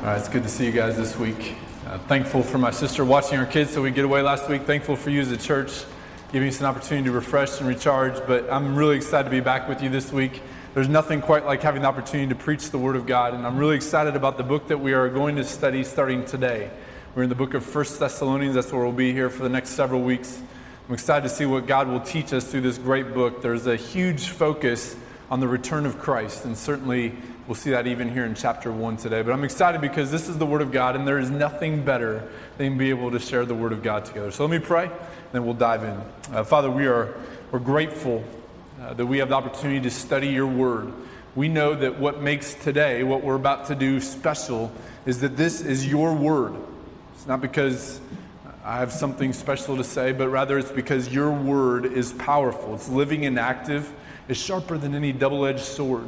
Right, it's good to see you guys this week. Uh, thankful for my sister watching her kids so we get away last week. Thankful for you as a church giving us an opportunity to refresh and recharge. But I'm really excited to be back with you this week. There's nothing quite like having the opportunity to preach the Word of God. And I'm really excited about the book that we are going to study starting today. We're in the book of First Thessalonians. That's where we'll be here for the next several weeks. I'm excited to see what God will teach us through this great book. There's a huge focus on the return of Christ, and certainly we'll see that even here in chapter 1 today. But I'm excited because this is the Word of God, and there is nothing better than be able to share the Word of God together. So let me pray, and then we'll dive in. Uh, Father, we are we're grateful uh, that we have the opportunity to study your Word. We know that what makes today, what we're about to do special, is that this is your Word. It's not because I have something special to say, but rather it's because your Word is powerful. It's living and active it's sharper than any double edged sword.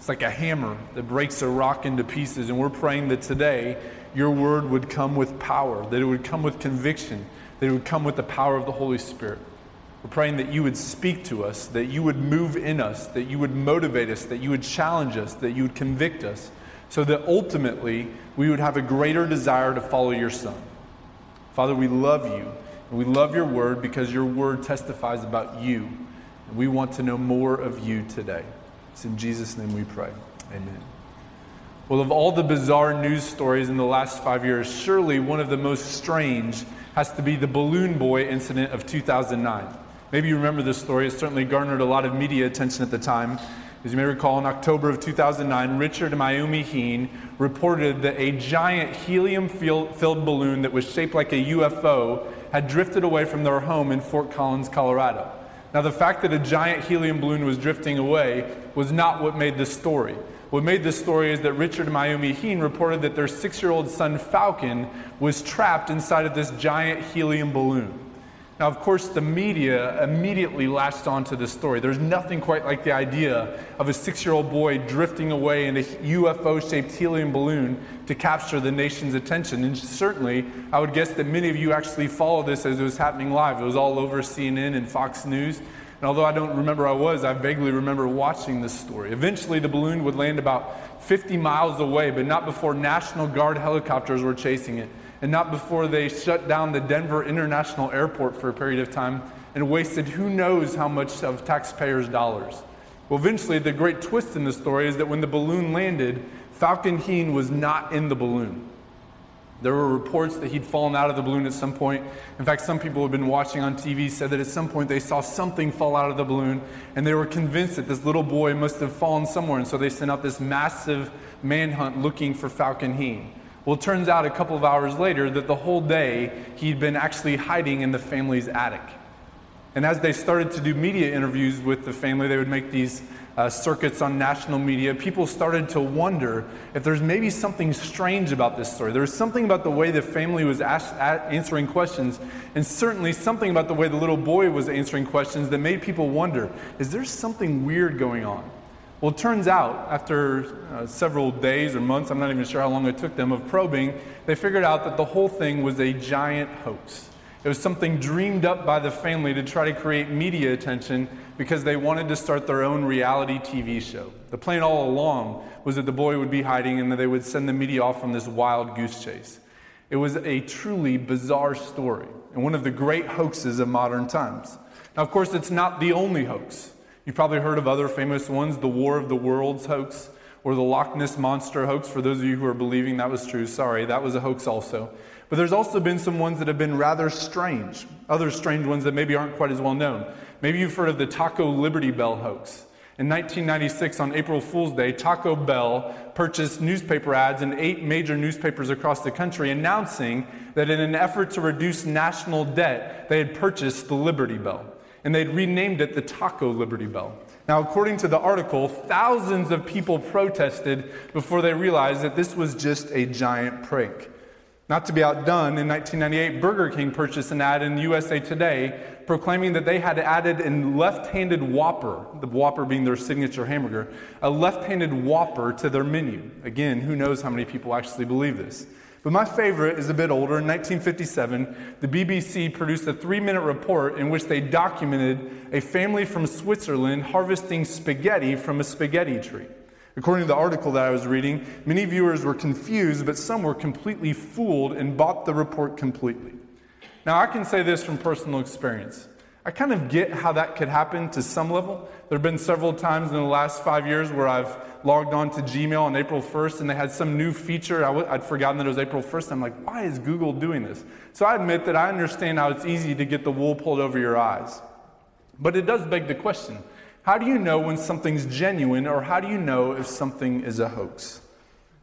It's like a hammer that breaks a rock into pieces. And we're praying that today your word would come with power, that it would come with conviction, that it would come with the power of the Holy Spirit. We're praying that you would speak to us, that you would move in us, that you would motivate us, that you would challenge us, that you would convict us, so that ultimately we would have a greater desire to follow your Son. Father, we love you, and we love your word because your word testifies about you. And we want to know more of you today. It's in Jesus' name we pray. Amen. Well, of all the bizarre news stories in the last five years, surely one of the most strange has to be the balloon boy incident of 2009. Maybe you remember this story. It certainly garnered a lot of media attention at the time. As you may recall, in October of 2009, Richard Mayumi Heene reported that a giant helium filled balloon that was shaped like a UFO had drifted away from their home in Fort Collins, Colorado. Now, the fact that a giant helium balloon was drifting away was not what made this story. What made this story is that Richard Mayumi Heene reported that their six year old son Falcon was trapped inside of this giant helium balloon. Now, of course, the media immediately latched onto this story. There's nothing quite like the idea of a six year old boy drifting away in a UFO shaped helium balloon to capture the nation's attention. And certainly, I would guess that many of you actually followed this as it was happening live. It was all over CNN and Fox News. And although I don't remember I was, I vaguely remember watching this story. Eventually, the balloon would land about 50 miles away, but not before National Guard helicopters were chasing it and not before they shut down the Denver International Airport for a period of time and wasted who knows how much of taxpayers' dollars. Well, eventually, the great twist in the story is that when the balloon landed, Falcon Heene was not in the balloon. There were reports that he'd fallen out of the balloon at some point. In fact, some people who had been watching on TV said that at some point they saw something fall out of the balloon, and they were convinced that this little boy must have fallen somewhere. And so they sent out this massive manhunt looking for Falcon Heene. Well, it turns out a couple of hours later that the whole day he'd been actually hiding in the family's attic. And as they started to do media interviews with the family, they would make these uh, circuits on national media. People started to wonder if there's maybe something strange about this story. There was something about the way the family was asked, answering questions, and certainly something about the way the little boy was answering questions that made people wonder is there something weird going on? Well, it turns out, after uh, several days or months, I'm not even sure how long it took them, of probing, they figured out that the whole thing was a giant hoax. It was something dreamed up by the family to try to create media attention because they wanted to start their own reality TV show. The plan all along was that the boy would be hiding and that they would send the media off on this wild goose chase. It was a truly bizarre story and one of the great hoaxes of modern times. Now, of course, it's not the only hoax. You've probably heard of other famous ones, the War of the Worlds hoax or the Loch Ness Monster hoax. For those of you who are believing that was true, sorry, that was a hoax also. But there's also been some ones that have been rather strange, other strange ones that maybe aren't quite as well known. Maybe you've heard of the Taco Liberty Bell hoax. In 1996, on April Fool's Day, Taco Bell purchased newspaper ads in eight major newspapers across the country announcing that in an effort to reduce national debt, they had purchased the Liberty Bell and they'd renamed it the Taco Liberty Bell. Now, according to the article, thousands of people protested before they realized that this was just a giant prank. Not to be outdone, in 1998, Burger King purchased an ad in USA Today proclaiming that they had added a left handed Whopper, the Whopper being their signature hamburger, a left handed Whopper to their menu. Again, who knows how many people actually believe this? But my favorite is a bit older. In 1957, the BBC produced a three minute report in which they documented a family from Switzerland harvesting spaghetti from a spaghetti tree. According to the article that I was reading, many viewers were confused, but some were completely fooled and bought the report completely. Now, I can say this from personal experience. I kind of get how that could happen to some level. There have been several times in the last five years where I've logged on to Gmail on April 1st and they had some new feature. i w- I'd forgotten that it was April 1st. I'm like, why is Google doing this? So I admit that I understand how it's easy to get the wool pulled over your eyes. But it does beg the question how do you know when something's genuine or how do you know if something is a hoax?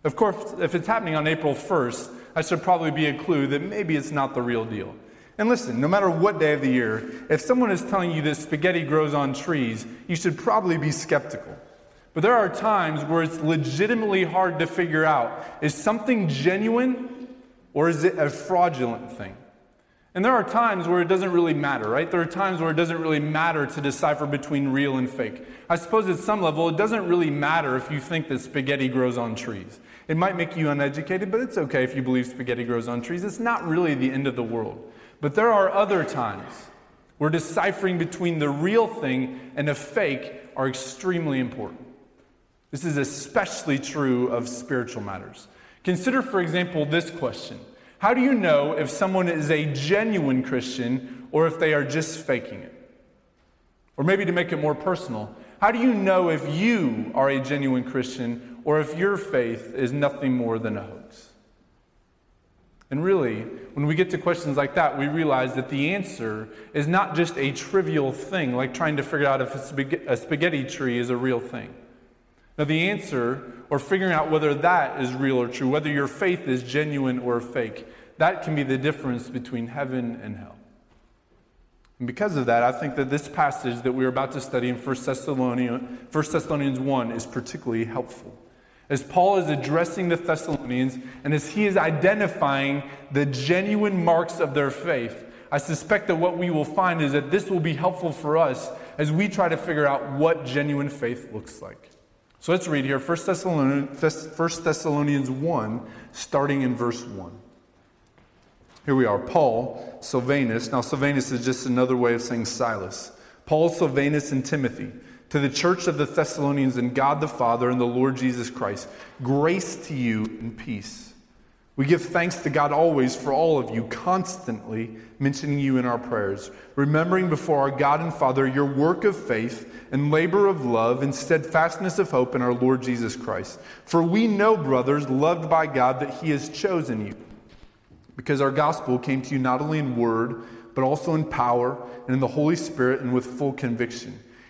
Of course, if it's happening on April 1st, that should probably be a clue that maybe it's not the real deal. And listen, no matter what day of the year, if someone is telling you that spaghetti grows on trees, you should probably be skeptical. But there are times where it's legitimately hard to figure out is something genuine or is it a fraudulent thing? And there are times where it doesn't really matter, right? There are times where it doesn't really matter to decipher between real and fake. I suppose at some level, it doesn't really matter if you think that spaghetti grows on trees. It might make you uneducated, but it's okay if you believe spaghetti grows on trees. It's not really the end of the world. But there are other times where deciphering between the real thing and a fake are extremely important. This is especially true of spiritual matters. Consider, for example, this question How do you know if someone is a genuine Christian or if they are just faking it? Or maybe to make it more personal, how do you know if you are a genuine Christian or if your faith is nothing more than a hoax? And really, when we get to questions like that, we realize that the answer is not just a trivial thing, like trying to figure out if a spaghetti tree is a real thing. Now, the answer, or figuring out whether that is real or true, whether your faith is genuine or fake, that can be the difference between heaven and hell. And because of that, I think that this passage that we're about to study in 1 Thessalonians, 1 Thessalonians 1 is particularly helpful as Paul is addressing the Thessalonians and as he is identifying the genuine marks of their faith, I suspect that what we will find is that this will be helpful for us as we try to figure out what genuine faith looks like. So let's read here 1 Thessalonians, 1 Thessalonians 1, starting in verse 1. Here we are. Paul, Silvanus. Now, Silvanus is just another way of saying Silas. Paul, Silvanus, and Timothy to the church of the Thessalonians and God the Father and the Lord Jesus Christ, grace to you and peace. We give thanks to God always for all of you, constantly mentioning you in our prayers, remembering before our God and Father your work of faith and labor of love and steadfastness of hope in our Lord Jesus Christ. For we know, brothers, loved by God, that He has chosen you, because our gospel came to you not only in word, but also in power and in the Holy Spirit and with full conviction.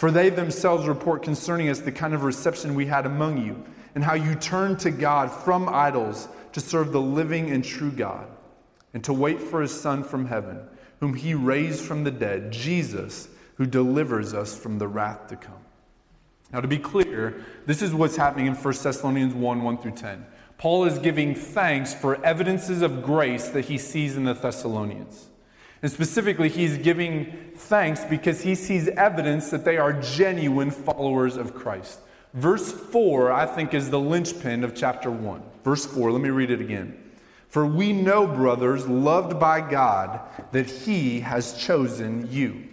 For they themselves report concerning us the kind of reception we had among you and how you turned to God from idols to serve the living and true God and to wait for his Son from heaven, whom he raised from the dead, Jesus, who delivers us from the wrath to come. Now, to be clear, this is what's happening in 1 Thessalonians 1 1 through 10. Paul is giving thanks for evidences of grace that he sees in the Thessalonians. And specifically, he's giving thanks because he sees evidence that they are genuine followers of Christ. Verse 4, I think, is the linchpin of chapter 1. Verse 4, let me read it again. For we know, brothers, loved by God, that He has chosen you.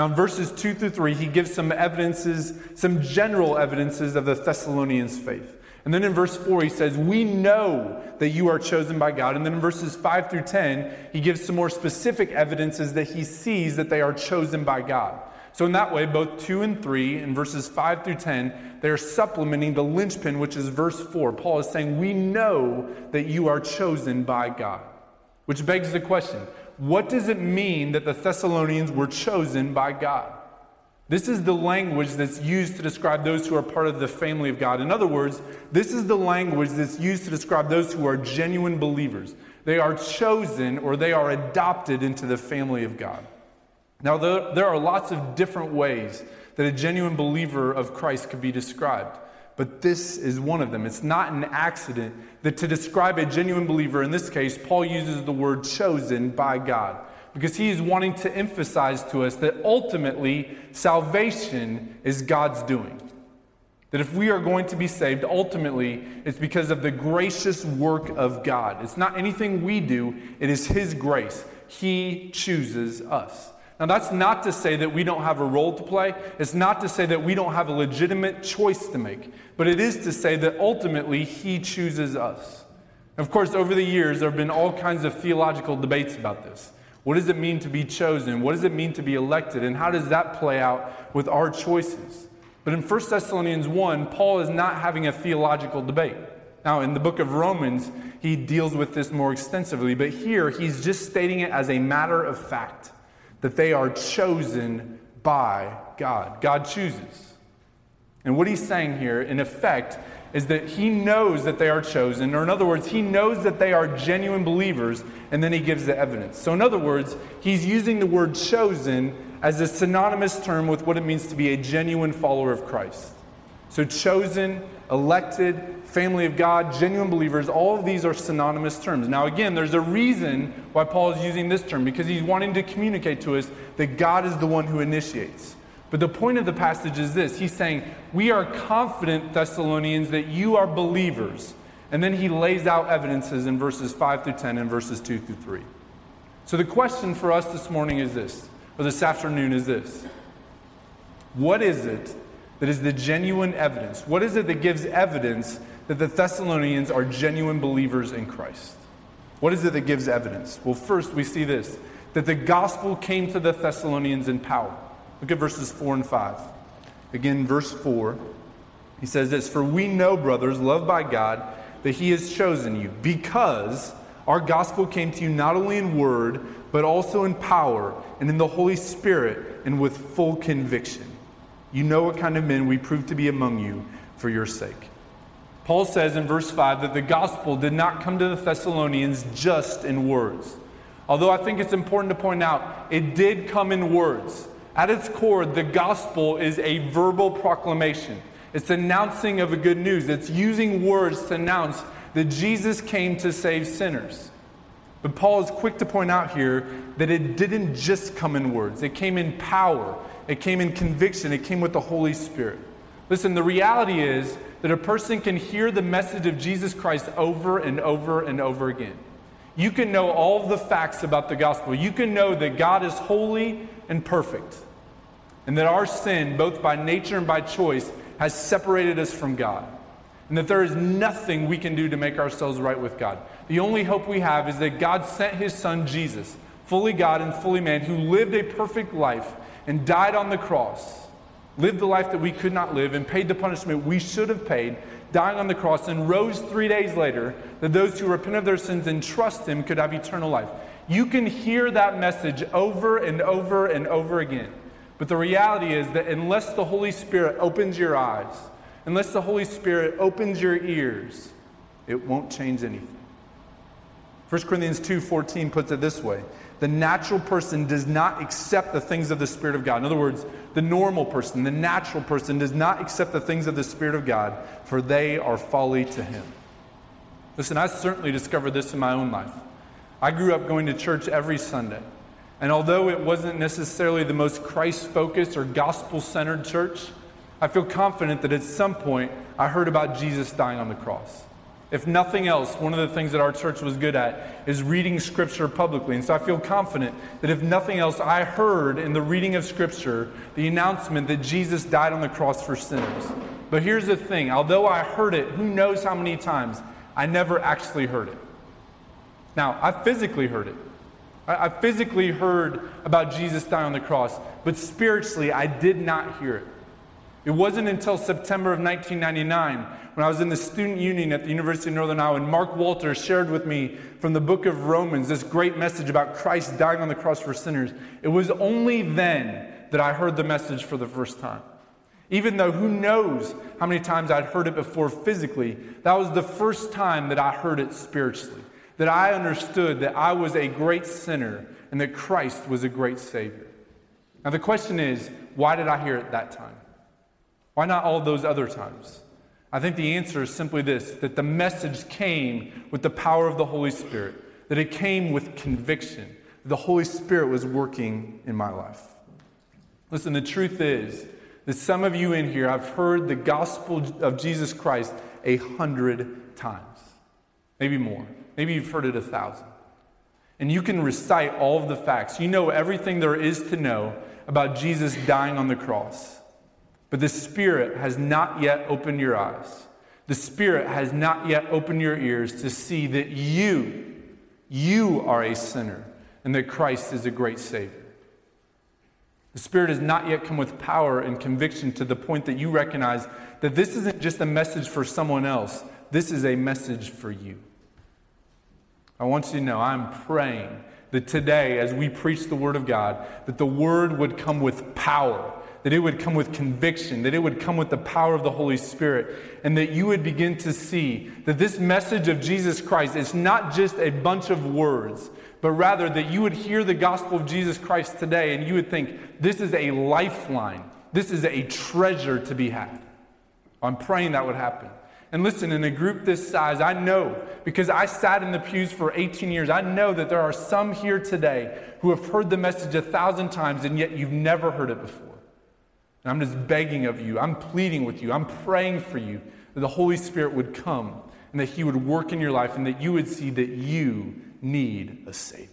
Now, in verses 2 through 3, he gives some evidences, some general evidences of the Thessalonians' faith. And then in verse 4, he says, We know that you are chosen by God. And then in verses 5 through 10, he gives some more specific evidences that he sees that they are chosen by God. So, in that way, both 2 and 3, in verses 5 through 10, they're supplementing the linchpin, which is verse 4. Paul is saying, We know that you are chosen by God. Which begs the question what does it mean that the Thessalonians were chosen by God? This is the language that's used to describe those who are part of the family of God. In other words, this is the language that's used to describe those who are genuine believers. They are chosen or they are adopted into the family of God. Now, there, are lots of different ways that a genuine believer of Christ could be described. but this is one of them. It's not an accident that to describe a genuine believer, in this case, Paul uses the word chosen by God because he is wanting to emphasize to us that ultimately salvation is God's doing. That if we are going to be saved, ultimately, it's because of the gracious work of God. It's not anything we do, it is His grace. He chooses us. Now, that's not to say that we don't have a role to play. It's not to say that we don't have a legitimate choice to make. But it is to say that ultimately He chooses us. Of course, over the years, there have been all kinds of theological debates about this. What does it mean to be chosen? What does it mean to be elected? And how does that play out with our choices? But in 1 Thessalonians 1, Paul is not having a theological debate. Now, in the book of Romans, he deals with this more extensively, but here he's just stating it as a matter of fact that they are chosen by God. God chooses. And what he's saying here, in effect, is that he knows that they are chosen, or in other words, he knows that they are genuine believers, and then he gives the evidence. So, in other words, he's using the word chosen as a synonymous term with what it means to be a genuine follower of Christ. So, chosen, elected, family of God, genuine believers, all of these are synonymous terms. Now, again, there's a reason why Paul is using this term, because he's wanting to communicate to us that God is the one who initiates. But the point of the passage is this He's saying, We are confident, Thessalonians, that you are believers. And then he lays out evidences in verses 5 through 10 and verses 2 through 3. So the question for us this morning is this, or this afternoon is this What is it that is the genuine evidence? What is it that gives evidence that the Thessalonians are genuine believers in Christ. What is it that gives evidence? Well, first, we see this that the gospel came to the Thessalonians in power. Look at verses 4 and 5. Again, verse 4, he says this For we know, brothers, loved by God, that he has chosen you, because our gospel came to you not only in word, but also in power and in the Holy Spirit and with full conviction. You know what kind of men we proved to be among you for your sake. Paul says in verse 5 that the gospel did not come to the Thessalonians just in words. Although I think it's important to point out, it did come in words. At its core, the gospel is a verbal proclamation. It's announcing of a good news. It's using words to announce that Jesus came to save sinners. But Paul is quick to point out here that it didn't just come in words, it came in power, it came in conviction, it came with the Holy Spirit. Listen, the reality is that a person can hear the message of Jesus Christ over and over and over again. You can know all the facts about the gospel. You can know that God is holy and perfect, and that our sin, both by nature and by choice, has separated us from God, and that there is nothing we can do to make ourselves right with God. The only hope we have is that God sent his son Jesus, fully God and fully man, who lived a perfect life and died on the cross lived the life that we could not live, and paid the punishment we should have paid, dying on the cross, and rose three days later, that those who repent of their sins and trust Him could have eternal life. You can hear that message over and over and over again. But the reality is that unless the Holy Spirit opens your eyes, unless the Holy Spirit opens your ears, it won't change anything. 1 Corinthians 2:14 puts it this way the natural person does not accept the things of the Spirit of God. In other words, the normal person, the natural person, does not accept the things of the Spirit of God, for they are folly to him. Listen, I certainly discovered this in my own life. I grew up going to church every Sunday. And although it wasn't necessarily the most Christ focused or gospel centered church, I feel confident that at some point I heard about Jesus dying on the cross. If nothing else, one of the things that our church was good at is reading Scripture publicly. And so I feel confident that if nothing else, I heard in the reading of Scripture the announcement that Jesus died on the cross for sinners. But here's the thing although I heard it, who knows how many times, I never actually heard it. Now, I physically heard it. I physically heard about Jesus dying on the cross, but spiritually, I did not hear it. It wasn't until September of 1999 when I was in the student union at the University of Northern Iowa, and Mark Walter shared with me from the book of Romans this great message about Christ dying on the cross for sinners. It was only then that I heard the message for the first time. Even though who knows how many times I'd heard it before physically, that was the first time that I heard it spiritually. That I understood that I was a great sinner and that Christ was a great Savior. Now, the question is, why did I hear it that time? Why not all those other times? I think the answer is simply this that the message came with the power of the Holy Spirit, that it came with conviction. The Holy Spirit was working in my life. Listen, the truth is that some of you in here have heard the gospel of Jesus Christ a hundred times, maybe more. Maybe you've heard it a thousand. And you can recite all of the facts. You know everything there is to know about Jesus dying on the cross. But the Spirit has not yet opened your eyes. The Spirit has not yet opened your ears to see that you, you are a sinner and that Christ is a great Savior. The Spirit has not yet come with power and conviction to the point that you recognize that this isn't just a message for someone else, this is a message for you. I want you to know I'm praying that today, as we preach the Word of God, that the Word would come with power that it would come with conviction, that it would come with the power of the Holy Spirit, and that you would begin to see that this message of Jesus Christ is not just a bunch of words, but rather that you would hear the gospel of Jesus Christ today and you would think, this is a lifeline, this is a treasure to be had. I'm praying that would happen. And listen, in a group this size, I know, because I sat in the pews for 18 years, I know that there are some here today who have heard the message a thousand times and yet you've never heard it before. And I'm just begging of you, I'm pleading with you, I'm praying for you that the Holy Spirit would come and that He would work in your life and that you would see that you need a Savior.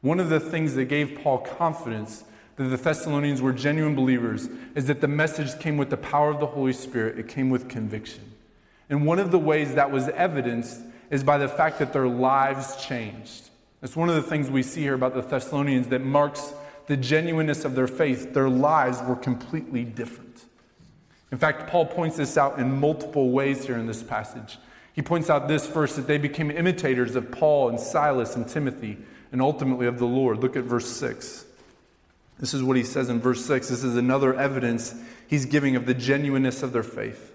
One of the things that gave Paul confidence that the Thessalonians were genuine believers is that the message came with the power of the Holy Spirit, it came with conviction. And one of the ways that was evidenced is by the fact that their lives changed. That's one of the things we see here about the Thessalonians that marks the genuineness of their faith, their lives were completely different. In fact, Paul points this out in multiple ways here in this passage. He points out this first that they became imitators of Paul and Silas and Timothy and ultimately of the Lord. Look at verse 6. This is what he says in verse 6. This is another evidence he's giving of the genuineness of their faith.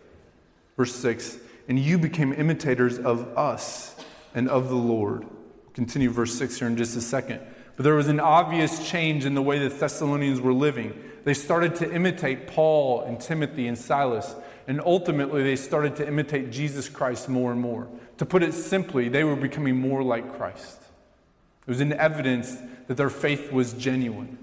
Verse 6 And you became imitators of us and of the Lord. continue verse 6 here in just a second. But there was an obvious change in the way the Thessalonians were living. They started to imitate Paul and Timothy and Silas, and ultimately they started to imitate Jesus Christ more and more. To put it simply, they were becoming more like Christ. It was an evidence that their faith was genuine.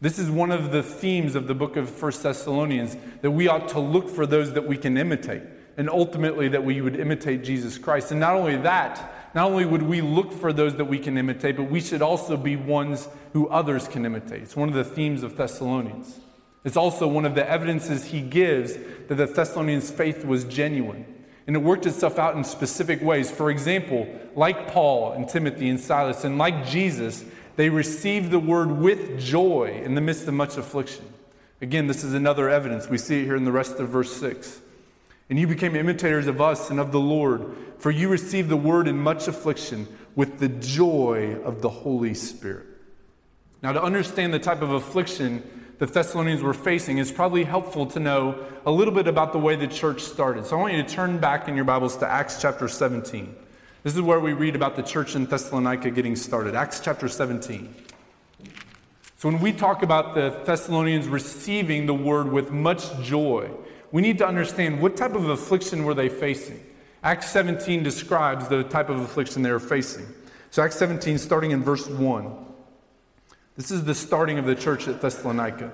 This is one of the themes of the book of 1 Thessalonians that we ought to look for those that we can imitate, and ultimately that we would imitate Jesus Christ. And not only that, not only would we look for those that we can imitate, but we should also be ones who others can imitate. It's one of the themes of Thessalonians. It's also one of the evidences he gives that the Thessalonians' faith was genuine. And it worked itself out in specific ways. For example, like Paul and Timothy and Silas, and like Jesus, they received the word with joy in the midst of much affliction. Again, this is another evidence. We see it here in the rest of verse 6. And you became imitators of us and of the Lord, for you received the word in much affliction with the joy of the Holy Spirit. Now, to understand the type of affliction the Thessalonians were facing, it's probably helpful to know a little bit about the way the church started. So I want you to turn back in your Bibles to Acts chapter 17. This is where we read about the church in Thessalonica getting started. Acts chapter 17. So when we talk about the Thessalonians receiving the word with much joy, we need to understand what type of affliction were they facing. Acts 17 describes the type of affliction they were facing. So, Acts 17, starting in verse 1. This is the starting of the church at Thessalonica.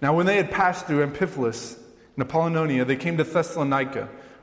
Now, when they had passed through Amphipolis and Apollonia, they came to Thessalonica,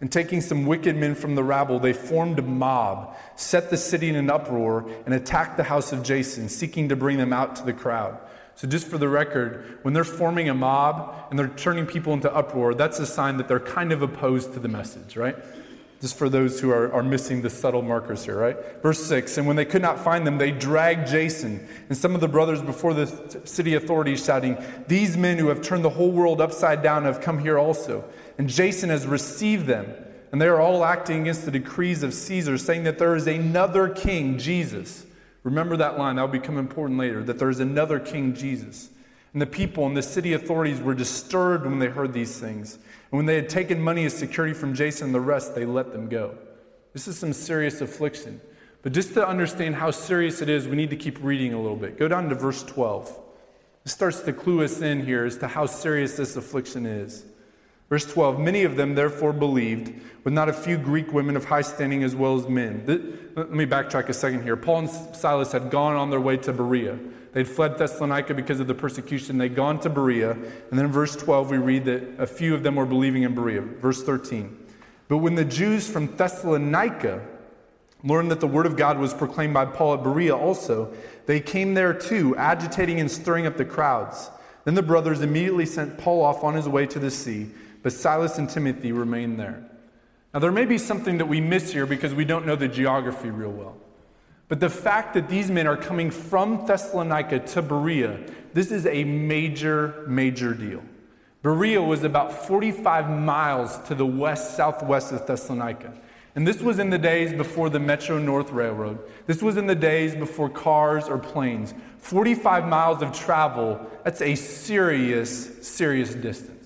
And taking some wicked men from the rabble, they formed a mob, set the city in an uproar, and attacked the house of Jason, seeking to bring them out to the crowd. So, just for the record, when they're forming a mob and they're turning people into uproar, that's a sign that they're kind of opposed to the message, right? Just for those who are, are missing the subtle markers here, right? Verse 6 And when they could not find them, they dragged Jason and some of the brothers before the city authorities, shouting, These men who have turned the whole world upside down have come here also. And Jason has received them And they are all acting against the decrees of Caesar, saying that there is another king, Jesus. Remember that line, that will become important later, that there is another king, Jesus. And the people and the city authorities were disturbed when they heard these things. And when they had taken money as security from Jason and the rest, they let them go. This is some serious affliction. But just to understand how serious it is, we need to keep reading a little bit. Go down to verse 12. It starts to clue us in here as to how serious this affliction is. Verse 12 Many of them therefore believed, with not a few Greek women of high standing as well as men. Let me backtrack a second here. Paul and Silas had gone on their way to Berea. They'd fled Thessalonica because of the persecution. They'd gone to Berea. And then in verse 12, we read that a few of them were believing in Berea. Verse 13. But when the Jews from Thessalonica learned that the word of God was proclaimed by Paul at Berea also, they came there too, agitating and stirring up the crowds. Then the brothers immediately sent Paul off on his way to the sea, but Silas and Timothy remained there. Now, there may be something that we miss here because we don't know the geography real well. But the fact that these men are coming from Thessalonica to Berea, this is a major, major deal. Berea was about 45 miles to the west southwest of Thessalonica. And this was in the days before the Metro North Railroad. This was in the days before cars or planes. 45 miles of travel, that's a serious, serious distance.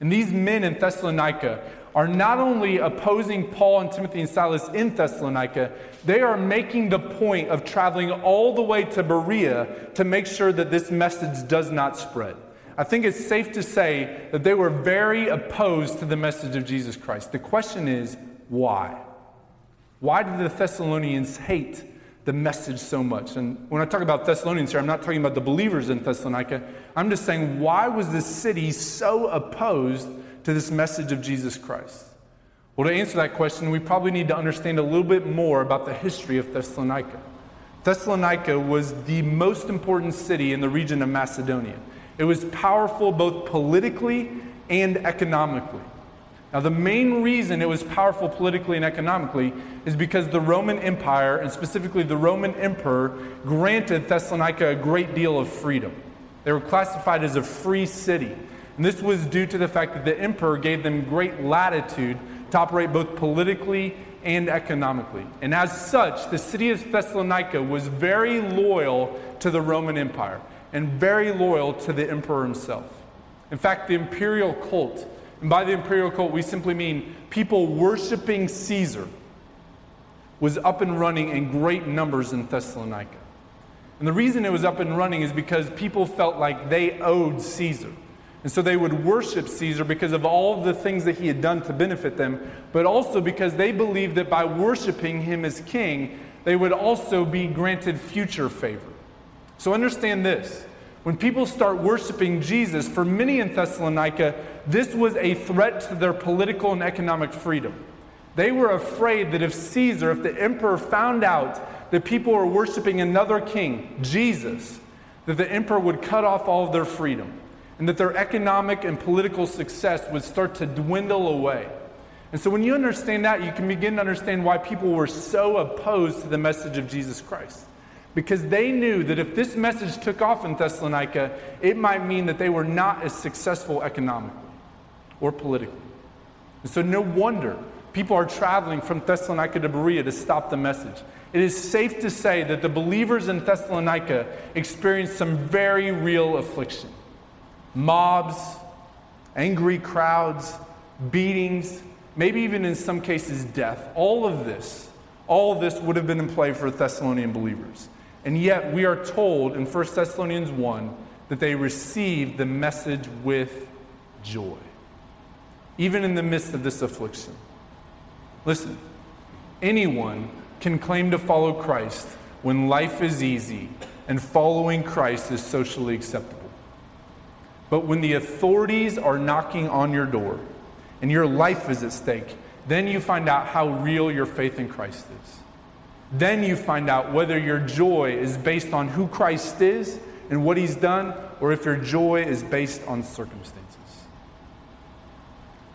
And these men in Thessalonica are not only opposing Paul and Timothy and Silas in Thessalonica, they are making the point of traveling all the way to Berea to make sure that this message does not spread. I think it's safe to say that they were very opposed to the message of Jesus Christ. The question is, why? Why did the Thessalonians hate the message so much? And when I talk about Thessalonians here, I'm not talking about the believers in Thessalonica. I'm just saying, why was the city so opposed to this message of Jesus Christ? Well, to answer that question, we probably need to understand a little bit more about the history of Thessalonica. Thessalonica was the most important city in the region of Macedonia. It was powerful both politically and economically. Now, the main reason it was powerful politically and economically is because the Roman Empire, and specifically the Roman Emperor, granted Thessalonica a great deal of freedom. They were classified as a free city. And this was due to the fact that the emperor gave them great latitude to operate both politically and economically. And as such, the city of Thessalonica was very loyal to the Roman Empire and very loyal to the emperor himself. In fact, the imperial cult, and by the imperial cult, we simply mean people worshiping Caesar, was up and running in great numbers in Thessalonica. And the reason it was up and running is because people felt like they owed Caesar. And so they would worship Caesar because of all of the things that he had done to benefit them, but also because they believed that by worshiping him as king, they would also be granted future favor. So understand this. When people start worshiping Jesus, for many in Thessalonica, this was a threat to their political and economic freedom. They were afraid that if Caesar, if the emperor found out that people were worshiping another king, Jesus, that the emperor would cut off all of their freedom and that their economic and political success would start to dwindle away. And so, when you understand that, you can begin to understand why people were so opposed to the message of Jesus Christ. Because they knew that if this message took off in Thessalonica, it might mean that they were not as successful economically or politically. And so, no wonder people are traveling from Thessalonica to Berea to stop the message. It is safe to say that the believers in Thessalonica experienced some very real affliction mobs, angry crowds, beatings, maybe even in some cases death. All of this, all of this would have been in play for Thessalonian believers. And yet we are told in 1 Thessalonians 1 that they received the message with joy, even in the midst of this affliction. Listen, anyone can claim to follow Christ when life is easy and following Christ is socially acceptable. But when the authorities are knocking on your door and your life is at stake, then you find out how real your faith in Christ is. Then you find out whether your joy is based on who Christ is and what he's done, or if your joy is based on circumstances.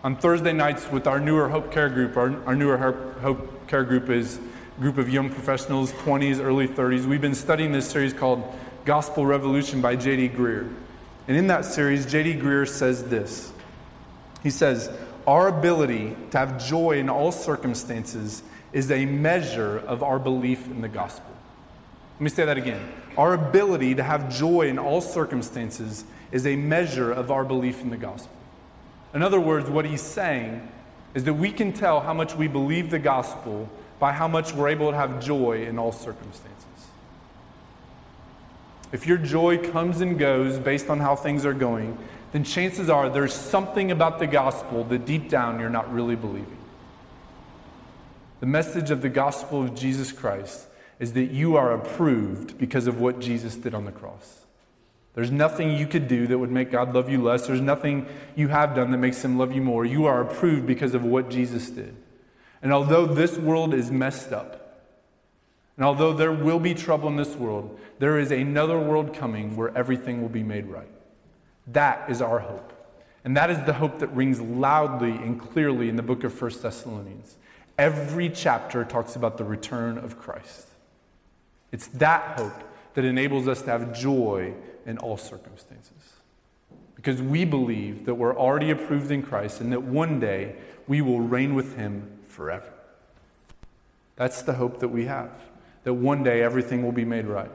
On Thursday nights with our newer Hope Care group, our, our newer Hope Care group is a group of young professionals, 20s, early 30s. We've been studying this series called Gospel Revolution by J.D. Greear. And in that series, J.D. Greear says this He says, our ability to have joy in all circumstances is a measure of our belief in the gospel. Let me say that again. Our ability to have joy in all circumstances is a measure of our belief in the gospel. In other words, what he's saying is that we can tell how much we believe the gospel by how much we're able to have joy in all circumstances. If your joy comes and goes based on how things are going, then chances are there's something about the gospel that deep down you're not really believing. The message of the gospel of Jesus Christ is that you are approved because of what Jesus did on the cross. There's nothing you could do that would make God love you less. There's nothing you have done that makes him love you more. You are approved because of what Jesus did. And although this world is messed up, and although there will be trouble in this world, there is another world coming where everything will be made right. That is our hope. And that is the hope that rings loudly and clearly in the book of 1 Thessalonians. Every chapter talks about the return of Christ. It's that hope that enables us to have joy in all circumstances. Because we believe that we're already approved in Christ and that one day we will reign with him forever. That's the hope that we have, that one day everything will be made right.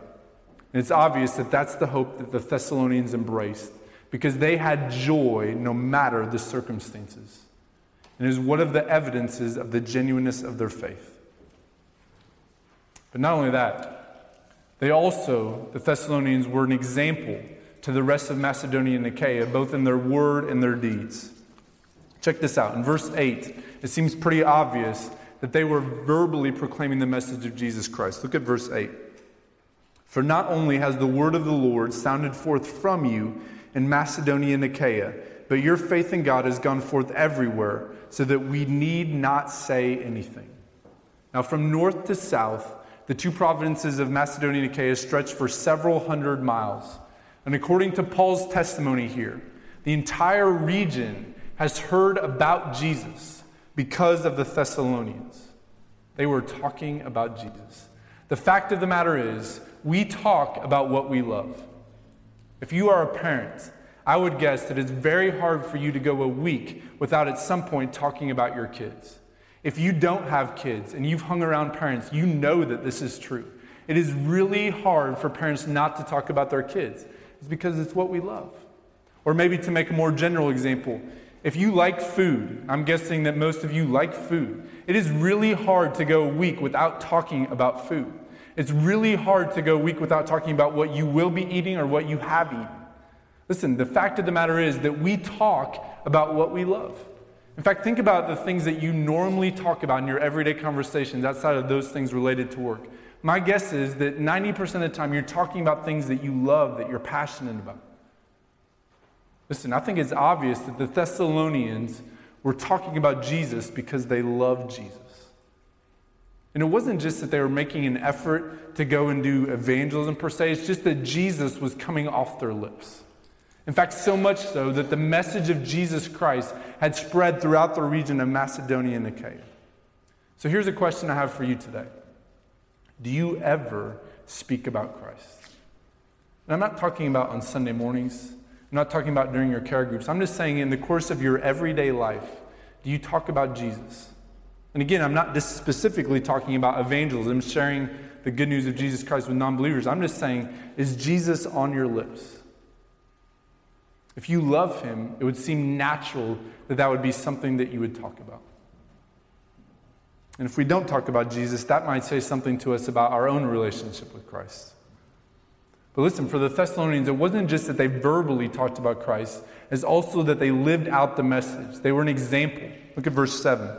And it's obvious that that's the hope that the Thessalonians embraced because they had joy no matter the circumstances. And is one of the evidences of the genuineness of their faith. But not only that, they also, the Thessalonians, were an example to the rest of Macedonia and Achaia, both in their word and their deeds. Check this out. In verse 8, it seems pretty obvious that they were verbally proclaiming the message of Jesus Christ. Look at verse 8. For not only has the word of the Lord sounded forth from you in Macedonia and Achaia, but your faith in God has gone forth everywhere, so that we need not say anything. Now, from north to south, the two provinces of Macedonia and Achaia stretch for several hundred miles. And according to Paul's testimony here, the entire region has heard about Jesus because of the Thessalonians. They were talking about Jesus. The fact of the matter is, we talk about what we love. If you are a parent, I would guess that it's very hard for you to go a week without at some point talking about your kids. If you don't have kids and you've hung around parents, you know that this is true. It is really hard for parents not to talk about their kids. It's because it's what we love. Or maybe to make a more general example, if you like food, I'm guessing that most of you like food. It is really hard to go a week without talking about food. It's really hard to go a week without talking about what you will be eating or what you have eaten. Listen, the fact of the matter is that we talk about what we love. In fact, think about the things that you normally talk about in your everyday conversations outside of those things related to work. My guess is that 90% of the time you're talking about things that you love, that you're passionate about. Listen, I think it's obvious that the Thessalonians were talking about Jesus because they loved Jesus. And it wasn't just that they were making an effort to go and do evangelism per se, it's just that Jesus was coming off their lips. In fact, so much so that the message of Jesus Christ had spread throughout the region of Macedonia and Achaia. So here's a question I have for you today Do you ever speak about Christ? And I'm not talking about on Sunday mornings. I'm not talking about during your care groups. I'm just saying in the course of your everyday life, do you talk about Jesus? And again, I'm not just specifically talking about evangelism, sharing the good news of Jesus Christ with non believers. I'm just saying, is Jesus on your lips? If you love him, it would seem natural that that would be something that you would talk about. And if we don't talk about Jesus, that might say something to us about our own relationship with Christ. But listen, for the Thessalonians, it wasn't just that they verbally talked about Christ, it's also that they lived out the message. They were an example. Look at verse 7.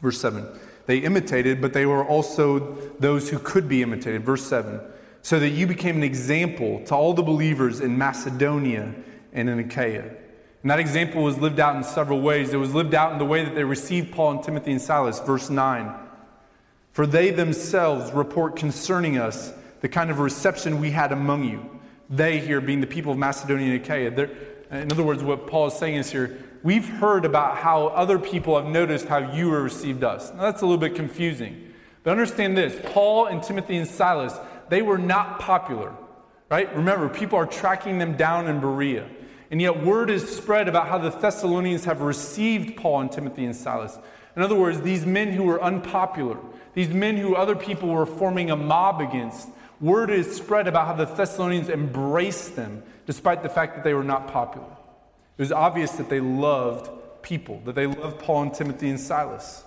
Verse 7. They imitated, but they were also those who could be imitated. Verse 7. So that you became an example to all the believers in Macedonia and in Achaia. And that example was lived out in several ways. It was lived out in the way that they received Paul and Timothy and Silas. Verse 9. For they themselves report concerning us the kind of reception we had among you. They here being the people of Macedonia and Achaia. They're, in other words, what Paul is saying is here, we've heard about how other people have noticed how you have received us. Now that's a little bit confusing. But understand this Paul and Timothy and Silas, they were not popular, right? Remember, people are tracking them down in Berea. And yet, word is spread about how the Thessalonians have received Paul and Timothy and Silas. In other words, these men who were unpopular, these men who other people were forming a mob against, word is spread about how the Thessalonians embraced them despite the fact that they were not popular. It was obvious that they loved people, that they loved Paul and Timothy and Silas.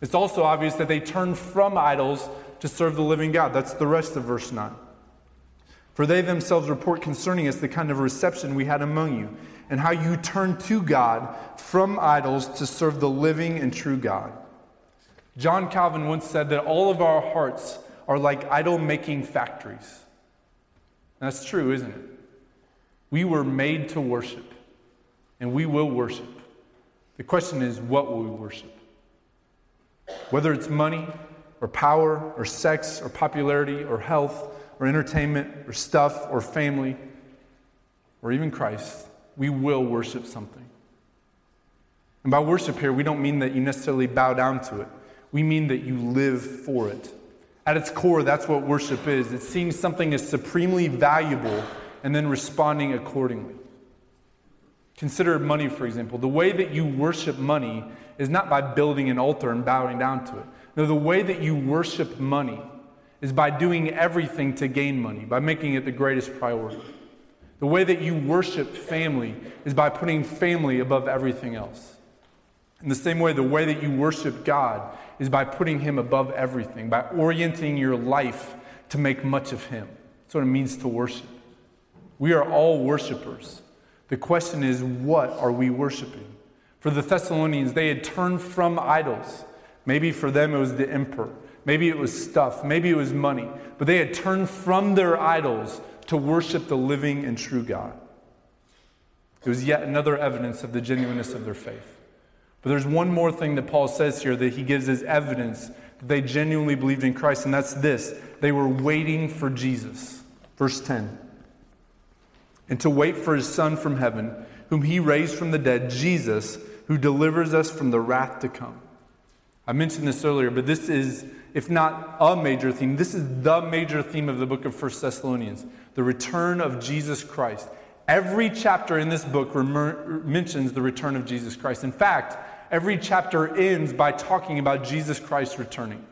It's also obvious that they turned from idols to serve the living God. That's the rest of verse 9. For they themselves report concerning us the kind of reception we had among you, and how you turned to God from idols to serve the living and true God. John Calvin once said that all of our hearts are like idol making factories. That's true, isn't it? We were made to worship, and we will worship. The question is, what will we worship? Whether it's money, or power, or sex, or popularity, or health, or entertainment, or stuff, or family, or even Christ, we will worship something. And by worship here, we don't mean that you necessarily bow down to it, we mean that you live for it. At its core, that's what worship is it's seeing something as supremely valuable and then responding accordingly. Consider money, for example. The way that you worship money is not by building an altar and bowing down to it. No, the way that you worship money is by doing everything to gain money, by making it the greatest priority. The way that you worship family is by putting family above everything else. In the same way, the way that you worship God is by putting Him above everything, by orienting your life to make much of Him. That's what it means to worship. We are all worshipers. The question is, what are we worshiping? For the Thessalonians, they had turned from idols. Maybe for them it was the emperor. Maybe it was stuff. Maybe it was money. But they had turned from their idols to worship the living and true God. It was yet another evidence of the genuineness of their faith. But there's one more thing that Paul says here that he gives as evidence that they genuinely believed in Christ, and that's this they were waiting for Jesus. Verse 10 and to wait for his Son from heaven, whom he raised from the dead, Jesus, who delivers us from the wrath to come. I mentioned this earlier, but this is, if not a major theme, this is the major theme of the book of 1 Thessalonians the return of Jesus Christ. Every chapter in this book mentions the return of Jesus Christ. In fact, every chapter ends by talking about Jesus Christ returning.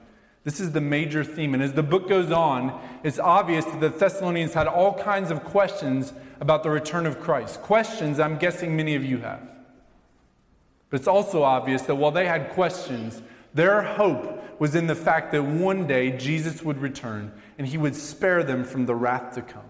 This is the major theme. And as the book goes on, it's obvious that the Thessalonians had all kinds of questions about the return of Christ. Questions I'm guessing many of you have. But it's also obvious that while they had questions, their hope was in the fact that one day Jesus would return and he would spare them from the wrath to come.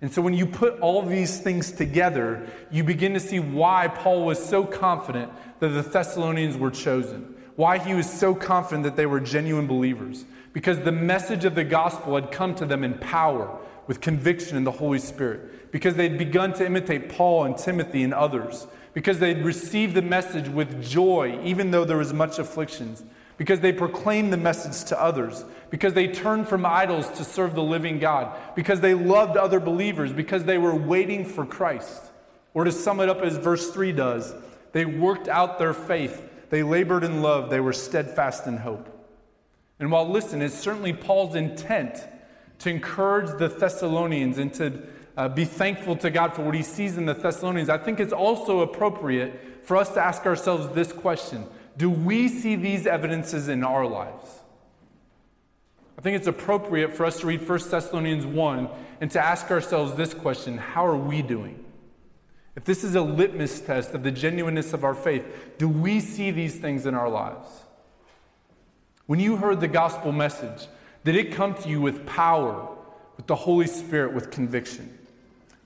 And so when you put all these things together, you begin to see why Paul was so confident that the Thessalonians were chosen, why he was so confident that they were genuine believers. Because the message of the gospel had come to them in power, with conviction in the Holy Spirit, because they'd begun to imitate Paul and Timothy and others, because they'd received the message with joy, even though there was much afflictions, because they proclaimed the message to others, because they turned from idols to serve the living God, because they loved other believers, because they were waiting for Christ. Or to sum it up as verse 3 does, they worked out their faith, they labored in love, they were steadfast in hope. And while, listen, it's certainly Paul's intent to encourage the Thessalonians and to uh, be thankful to God for what he sees in the Thessalonians, I think it's also appropriate for us to ask ourselves this question Do we see these evidences in our lives? I think it's appropriate for us to read 1 Thessalonians 1 and to ask ourselves this question How are we doing? If this is a litmus test of the genuineness of our faith, do we see these things in our lives? When you heard the gospel message, did it come to you with power, with the Holy Spirit, with conviction?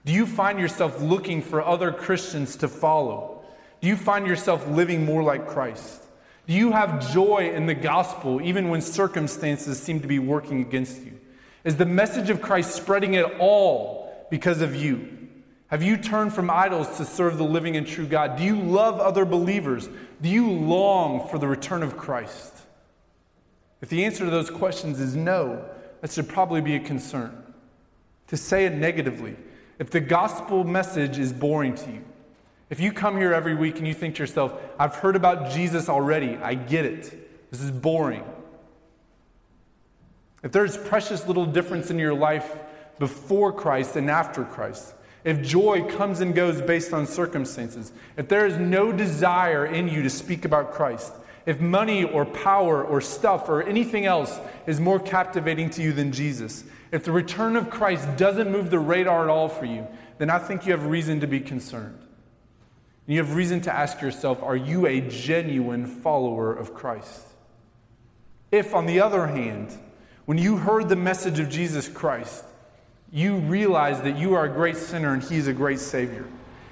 Do you find yourself looking for other Christians to follow? Do you find yourself living more like Christ? Do you have joy in the gospel even when circumstances seem to be working against you? Is the message of Christ spreading at all because of you? Have you turned from idols to serve the living and true God? Do you love other believers? Do you long for the return of Christ? If the answer to those questions is no, that should probably be a concern. To say it negatively, if the gospel message is boring to you, if you come here every week and you think to yourself, I've heard about Jesus already, I get it, this is boring. If there's precious little difference in your life before Christ and after Christ, if joy comes and goes based on circumstances, if there is no desire in you to speak about Christ, if money or power or stuff or anything else is more captivating to you than Jesus, if the return of Christ doesn't move the radar at all for you, then I think you have reason to be concerned. And you have reason to ask yourself are you a genuine follower of Christ? If, on the other hand, when you heard the message of Jesus Christ, you realize that you are a great sinner and He is a great Savior.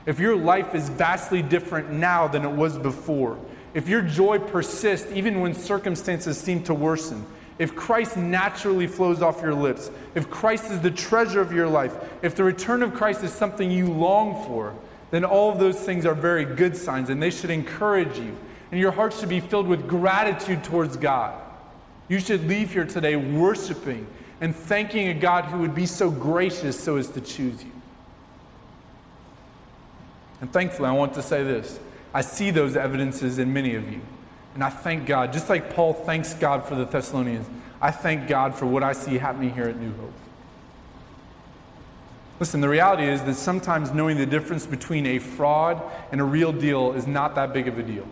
If your life is vastly different now than it was before, if your joy persists even when circumstances seem to worsen, if Christ naturally flows off your lips, if Christ is the treasure of your life, if the return of Christ is something you long for, then all of those things are very good signs and they should encourage you. And your heart should be filled with gratitude towards God. You should leave here today worshiping and thanking a God who would be so gracious so as to choose you. And thankfully, I want to say this I see those evidences in many of you. And I thank God, just like Paul thanks God for the Thessalonians, I thank God for what I see happening here at New Hope. Listen, the reality is that sometimes knowing the difference between a fraud and a real deal is not that big of a deal.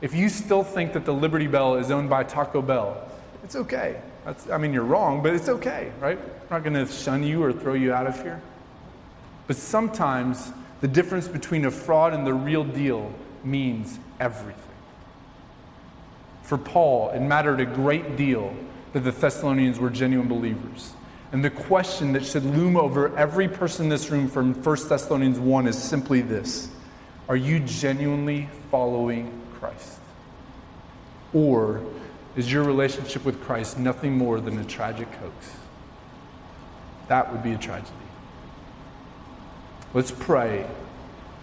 If you still think that the Liberty Bell is owned by Taco Bell, it's okay. That's, I mean, you're wrong, but it's okay, right? I'm not going to shun you or throw you out of here. But sometimes the difference between a fraud and the real deal means everything. For Paul, it mattered a great deal that the Thessalonians were genuine believers. And the question that should loom over every person in this room from 1 Thessalonians 1 is simply this Are you genuinely following Christ? Or is your relationship with Christ nothing more than a tragic hoax? That would be a tragedy. Let's pray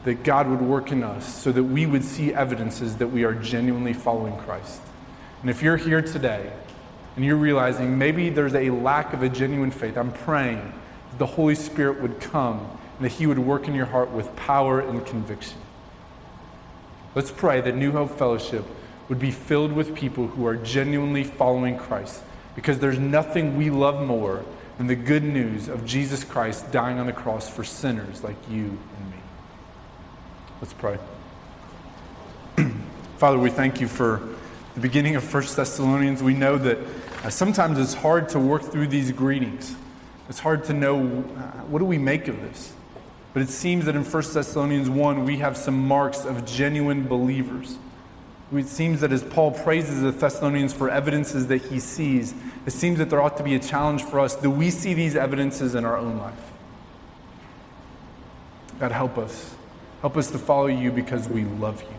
that God would work in us so that we would see evidences that we are genuinely following Christ. And if you're here today and you're realizing maybe there's a lack of a genuine faith, I'm praying that the Holy Spirit would come and that He would work in your heart with power and conviction. Let's pray that New Hope Fellowship would be filled with people who are genuinely following Christ because there's nothing we love more than the good news of Jesus Christ dying on the cross for sinners like you and me. Let's pray. Father, we thank you for the beginning of 1 Thessalonians. We know that uh, sometimes it's hard to work through these greetings. It's hard to know uh, what do we make of this. But it seems that in 1 Thessalonians 1, we have some marks of genuine believers. It seems that as Paul praises the Thessalonians for evidences that he sees, it seems that there ought to be a challenge for us. Do we see these evidences in our own life? God, help us. Help us to follow you because we love you.